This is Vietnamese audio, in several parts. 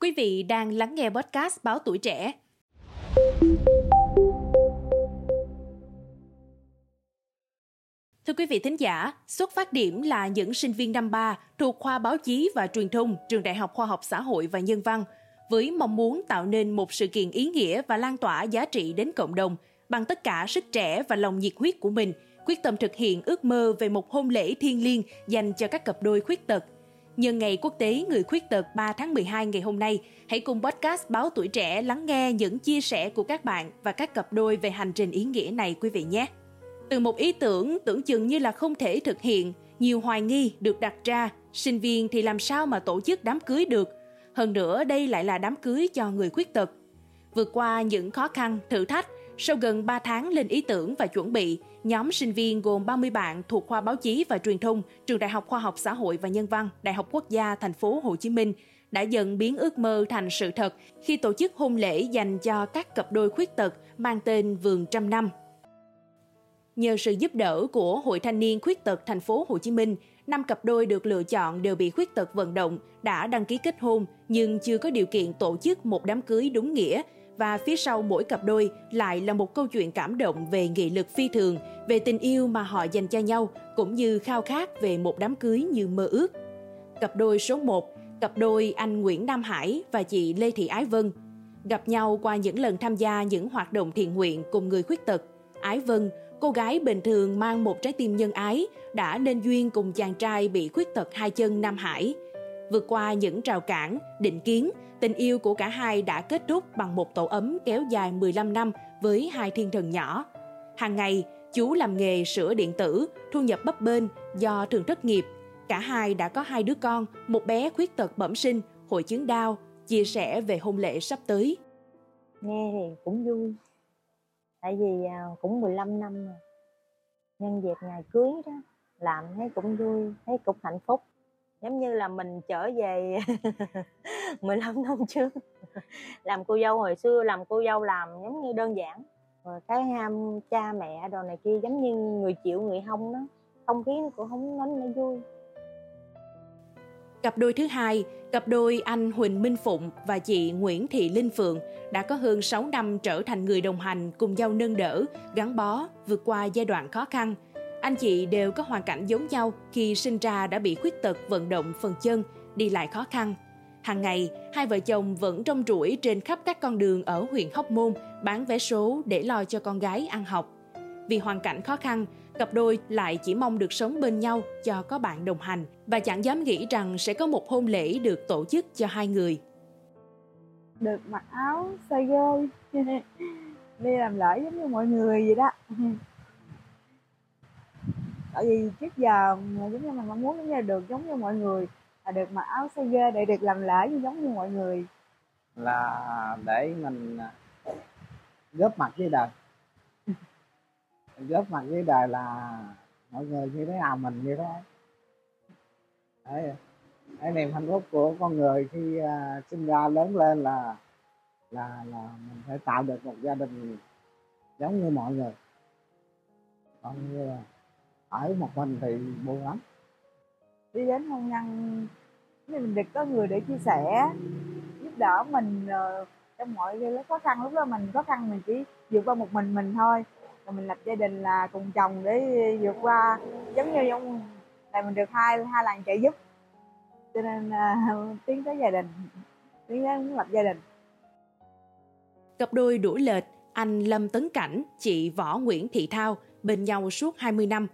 Quý vị đang lắng nghe podcast Báo Tuổi Trẻ. Thưa quý vị thính giả, xuất phát điểm là những sinh viên năm 3 thuộc khoa báo chí và truyền thông Trường Đại học Khoa học Xã hội và Nhân văn, với mong muốn tạo nên một sự kiện ý nghĩa và lan tỏa giá trị đến cộng đồng bằng tất cả sức trẻ và lòng nhiệt huyết của mình, quyết tâm thực hiện ước mơ về một hôn lễ thiêng liêng dành cho các cặp đôi khuyết tật – Nhân ngày quốc tế người khuyết tật 3 tháng 12 ngày hôm nay, hãy cùng podcast Báo Tuổi Trẻ lắng nghe những chia sẻ của các bạn và các cặp đôi về hành trình ý nghĩa này quý vị nhé. Từ một ý tưởng tưởng chừng như là không thể thực hiện, nhiều hoài nghi được đặt ra, sinh viên thì làm sao mà tổ chức đám cưới được. Hơn nữa đây lại là đám cưới cho người khuyết tật. Vượt qua những khó khăn, thử thách, sau gần 3 tháng lên ý tưởng và chuẩn bị, nhóm sinh viên gồm 30 bạn thuộc khoa báo chí và truyền thông, Trường Đại học Khoa học Xã hội và Nhân văn, Đại học Quốc gia thành phố Hồ Chí Minh đã dần biến ước mơ thành sự thật khi tổ chức hôn lễ dành cho các cặp đôi khuyết tật mang tên Vườn Trăm Năm. Nhờ sự giúp đỡ của Hội Thanh niên Khuyết tật thành phố Hồ Chí Minh, năm cặp đôi được lựa chọn đều bị khuyết tật vận động, đã đăng ký kết hôn nhưng chưa có điều kiện tổ chức một đám cưới đúng nghĩa và phía sau mỗi cặp đôi lại là một câu chuyện cảm động về nghị lực phi thường, về tình yêu mà họ dành cho nhau, cũng như khao khát về một đám cưới như mơ ước. Cặp đôi số 1, cặp đôi anh Nguyễn Nam Hải và chị Lê Thị Ái Vân. Gặp nhau qua những lần tham gia những hoạt động thiện nguyện cùng người khuyết tật. Ái Vân, cô gái bình thường mang một trái tim nhân ái, đã nên duyên cùng chàng trai bị khuyết tật hai chân Nam Hải. Vượt qua những rào cản, định kiến, Tình yêu của cả hai đã kết thúc bằng một tổ ấm kéo dài 15 năm với hai thiên thần nhỏ. Hàng ngày, chú làm nghề sửa điện tử, thu nhập bấp bênh do thường thất nghiệp. Cả hai đã có hai đứa con, một bé khuyết tật bẩm sinh, hội chứng đau, chia sẻ về hôn lễ sắp tới. Nghe thì cũng vui, tại vì à, cũng 15 năm rồi. Nhân dịp ngày cưới đó, làm thấy cũng vui, thấy cũng hạnh phúc giống như là mình trở về 15 năm trước. Làm cô dâu hồi xưa làm cô dâu làm giống như đơn giản. Rồi cái ham cha mẹ đồ này kia giống như người chịu người không đó. Không khí nó cũng không nói nó vui. Cặp đôi thứ hai, cặp đôi anh Huỳnh Minh Phụng và chị Nguyễn Thị Linh Phượng đã có hơn 6 năm trở thành người đồng hành cùng nhau nâng đỡ, gắn bó, vượt qua giai đoạn khó khăn – anh chị đều có hoàn cảnh giống nhau khi sinh ra đã bị khuyết tật vận động phần chân, đi lại khó khăn. Hàng ngày, hai vợ chồng vẫn trong rủi trên khắp các con đường ở huyện Hóc Môn bán vé số để lo cho con gái ăn học. Vì hoàn cảnh khó khăn, cặp đôi lại chỉ mong được sống bên nhau cho có bạn đồng hành và chẳng dám nghĩ rằng sẽ có một hôn lễ được tổ chức cho hai người. Được mặc áo xa gơi, đi làm lễ giống như mọi người vậy đó tại vì trước giờ giống như mình mong muốn giống như được giống như mọi người là được mặc áo sơ dê để được làm lễ như giống như mọi người. Là để mình à, góp mặt với đời. Góp mặt với đời là mọi người như thế nào mình như thế. Đấy cái niềm hạnh phúc của con người khi uh, sinh ra lớn lên là là là mình phải tạo được một gia đình giống như mọi người. Còn như là ở một mình thì buồn lắm. Đi đến hôn nhân thì mình được có người để chia sẻ giúp đỡ mình uh, trong mọi lúc khó khăn. Lúc đó mình khó khăn mình chỉ vượt qua một mình mình thôi. Rồi mình lập gia đình là cùng chồng để vượt qua giống như ông là mình được hai hai lần trợ giúp. Cho nên uh, tiến tới gia đình tiến đến lập gia đình. Cặp đôi đuổi lệch anh Lâm Tấn Cảnh, chị Võ Nguyễn Thị Thao bên nhau suốt 20 năm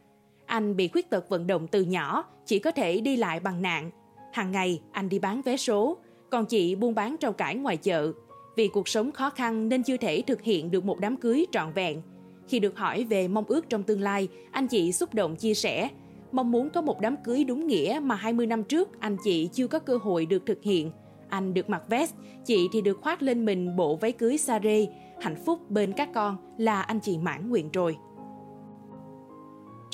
anh bị khuyết tật vận động từ nhỏ, chỉ có thể đi lại bằng nạn. Hàng ngày, anh đi bán vé số, còn chị buôn bán rau cải ngoài chợ. Vì cuộc sống khó khăn nên chưa thể thực hiện được một đám cưới trọn vẹn. Khi được hỏi về mong ước trong tương lai, anh chị xúc động chia sẻ, mong muốn có một đám cưới đúng nghĩa mà 20 năm trước anh chị chưa có cơ hội được thực hiện. Anh được mặc vest, chị thì được khoác lên mình bộ váy cưới sa rê. Hạnh phúc bên các con là anh chị mãn nguyện rồi.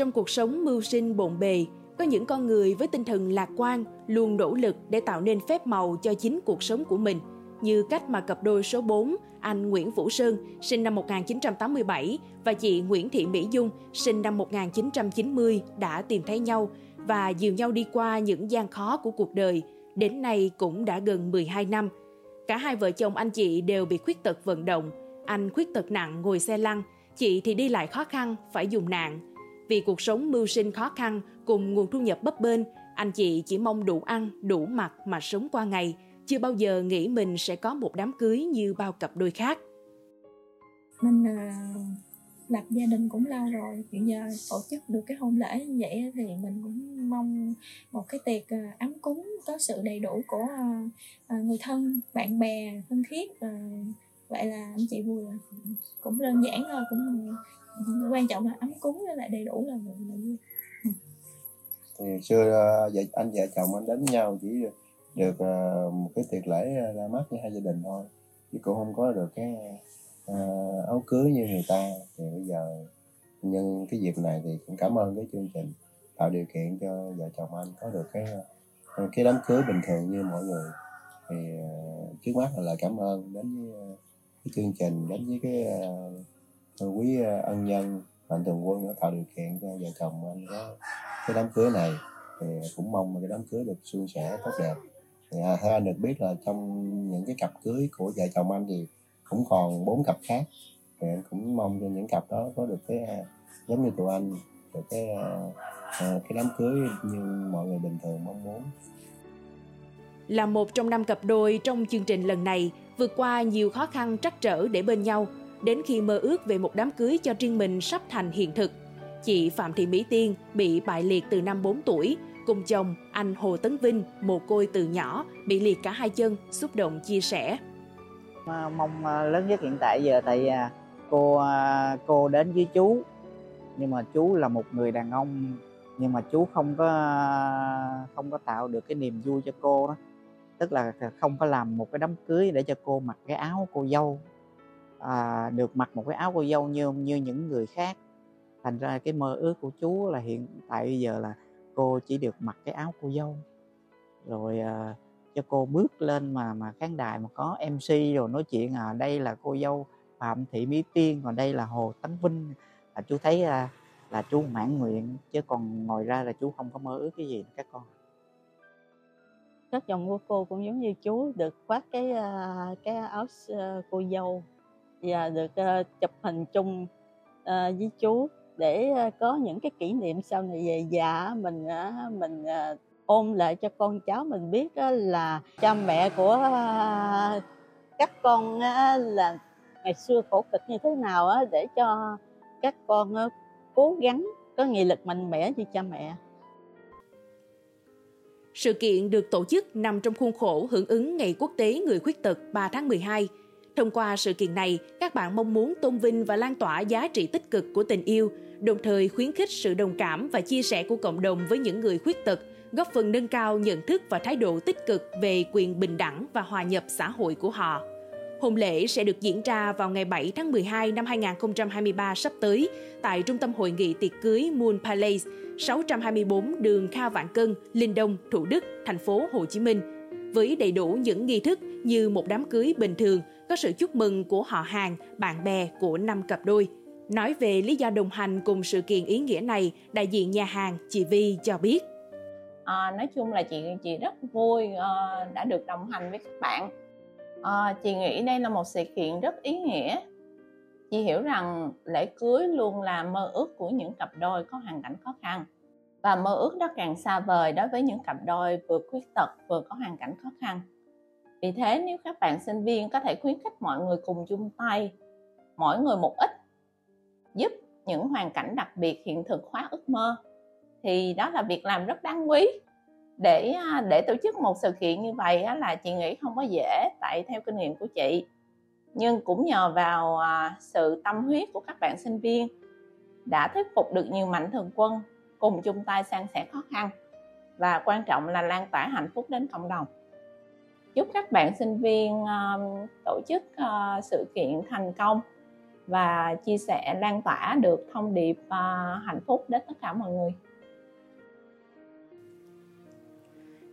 Trong cuộc sống mưu sinh bộn bề, có những con người với tinh thần lạc quan luôn nỗ lực để tạo nên phép màu cho chính cuộc sống của mình, như cách mà cặp đôi số 4, anh Nguyễn Vũ Sơn, sinh năm 1987 và chị Nguyễn Thị Mỹ Dung, sinh năm 1990 đã tìm thấy nhau và dìu nhau đi qua những gian khó của cuộc đời. Đến nay cũng đã gần 12 năm. Cả hai vợ chồng anh chị đều bị khuyết tật vận động. Anh khuyết tật nặng ngồi xe lăn, chị thì đi lại khó khăn, phải dùng nạn. Vì cuộc sống mưu sinh khó khăn cùng nguồn thu nhập bấp bênh, anh chị chỉ mong đủ ăn, đủ mặc mà sống qua ngày, chưa bao giờ nghĩ mình sẽ có một đám cưới như bao cặp đôi khác. Mình ờ, lập gia đình cũng lâu rồi, hiện giờ tổ chức được cái hôn lễ như vậy thì mình cũng mong một cái tiệc ờ, ấm cúng có sự đầy đủ của ờ, người thân, bạn bè, thân thiết. Vậy là anh chị vui cũng đơn giản thôi, cũng quan trọng là ấm cúng với lại đầy đủ là vui là vui thì xưa vậy vợ anh vợ chồng anh đến nhau chỉ được ờ, một cái tiệc lễ ra mắt với hai gia đình thôi. Chứ cũng không có được cái ờ, áo cưới như người ta. Thì bây giờ nhân cái dịp này thì cũng cảm ơn cái chương trình tạo điều kiện cho vợ chồng anh có được cái cái đám cưới bình thường như mọi người. Thì trước mắt là lời cảm ơn đến với cái chương trình đến với cái uh, quý uh, ân nhân mạnh thường quân đã tạo điều kiện cho vợ chồng anh có cái đám cưới này. Thì cũng mong là cái đám cưới được suôn sẻ tốt đẹp. Thì à, theo anh được biết là trong những cái cặp cưới của vợ chồng anh thì cũng còn bốn cặp khác. Thì anh cũng mong cho những cặp đó có được cái à, giống như tụi anh được cái à, à, cái đám cưới như mọi người bình thường mong muốn. Là một trong năm cặp đôi trong chương trình lần này vượt qua nhiều khó khăn trắc trở để bên nhau đến khi mơ ước về một đám cưới cho riêng mình sắp thành hiện thực. Chị Phạm Thị Mỹ Tiên bị bại liệt từ năm 4 tuổi, cùng chồng anh Hồ Tấn Vinh, mồ côi từ nhỏ, bị liệt cả hai chân, xúc động chia sẻ. Mong à, lớn nhất hiện tại giờ tại à, cô à, cô đến với chú. Nhưng mà chú là một người đàn ông nhưng mà chú không có không có tạo được cái niềm vui cho cô đó tức là không có làm một cái đám cưới để cho cô mặc cái áo cô dâu à, được mặc một cái áo cô dâu như như những người khác. Thành ra cái mơ ước của chú là hiện tại bây giờ là cô chỉ được mặc cái áo cô dâu. Rồi à, cho cô bước lên mà mà khán đài mà có mc rồi nói chuyện à đây là cô dâu phạm thị mỹ tiên còn đây là hồ tấn vinh. Là chú thấy à, là chú mãn nguyện chứ còn ngồi ra là chú không có mơ ước cái gì các con các chồng của cô cũng giống như chú, được khoác cái à, cái áo à, cô dâu và được à, chụp hình chung với chú để có những cái kỷ niệm sau này về già mình mình ôm ôn lại cho con cháu mình biết là cha mẹ của các con là ngày xưa khổ cực như thế nào để cho các con cố gắng, có nghị lực mạnh mẽ như cha mẹ. Sự kiện được tổ chức nằm trong khuôn khổ hưởng ứng Ngày Quốc tế Người Khuyết tật 3 tháng 12 Thông qua sự kiện này, các bạn mong muốn tôn vinh và lan tỏa giá trị tích cực của tình yêu, đồng thời khuyến khích sự đồng cảm và chia sẻ của cộng đồng với những người khuyết tật, góp phần nâng cao nhận thức và thái độ tích cực về quyền bình đẳng và hòa nhập xã hội của họ. Hôn lễ sẽ được diễn ra vào ngày 7 tháng 12 năm 2023 sắp tới tại Trung tâm Hội nghị tiệc cưới Moon Palace, 624 đường Kha Vạn Cân, Linh Đông, Thủ Đức, thành phố Hồ Chí Minh, với đầy đủ những nghi thức như một đám cưới bình thường có sự chúc mừng của họ hàng, bạn bè của năm cặp đôi. Nói về lý do đồng hành cùng sự kiện ý nghĩa này, đại diện nhà hàng chị Vi cho biết. À, nói chung là chị chị rất vui uh, đã được đồng hành với các bạn à, chị nghĩ đây là một sự kiện rất ý nghĩa. Chị hiểu rằng lễ cưới luôn là mơ ước của những cặp đôi có hoàn cảnh khó khăn. Và mơ ước đó càng xa vời đối với những cặp đôi vừa khuyết tật vừa có hoàn cảnh khó khăn. Vì thế nếu các bạn sinh viên có thể khuyến khích mọi người cùng chung tay mỗi người một ít giúp những hoàn cảnh đặc biệt hiện thực hóa ước mơ thì đó là việc làm rất đáng quý để à, để tổ chức một sự kiện như vậy là chị nghĩ không có dễ, tại theo kinh nghiệm của chị. Nhưng cũng nhờ vào à, sự tâm huyết của các bạn sinh viên đã thuyết phục được nhiều mạnh thường quân cùng chung tay san sẻ khó khăn và quan trọng là lan tỏa hạnh phúc đến cộng đồng. Chúc các bạn sinh viên à, tổ chức sự kiện thành công và chia sẻ, lan tỏa được thông điệp hạnh phúc đến tất cả mọi người.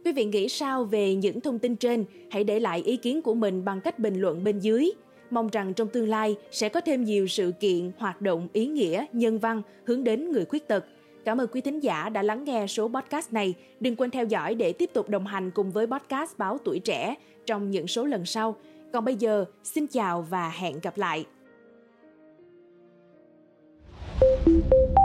Quý vị nghĩ sao về những thông tin trên? Hãy để lại ý kiến của mình bằng cách bình luận bên dưới. Mong rằng trong tương lai sẽ có thêm nhiều sự kiện, hoạt động ý nghĩa, nhân văn hướng đến người khuyết tật. Cảm ơn quý thính giả đã lắng nghe số podcast này. Đừng quên theo dõi để tiếp tục đồng hành cùng với podcast Báo Tuổi Trẻ trong những số lần sau. Còn bây giờ, xin chào và hẹn gặp lại. thank you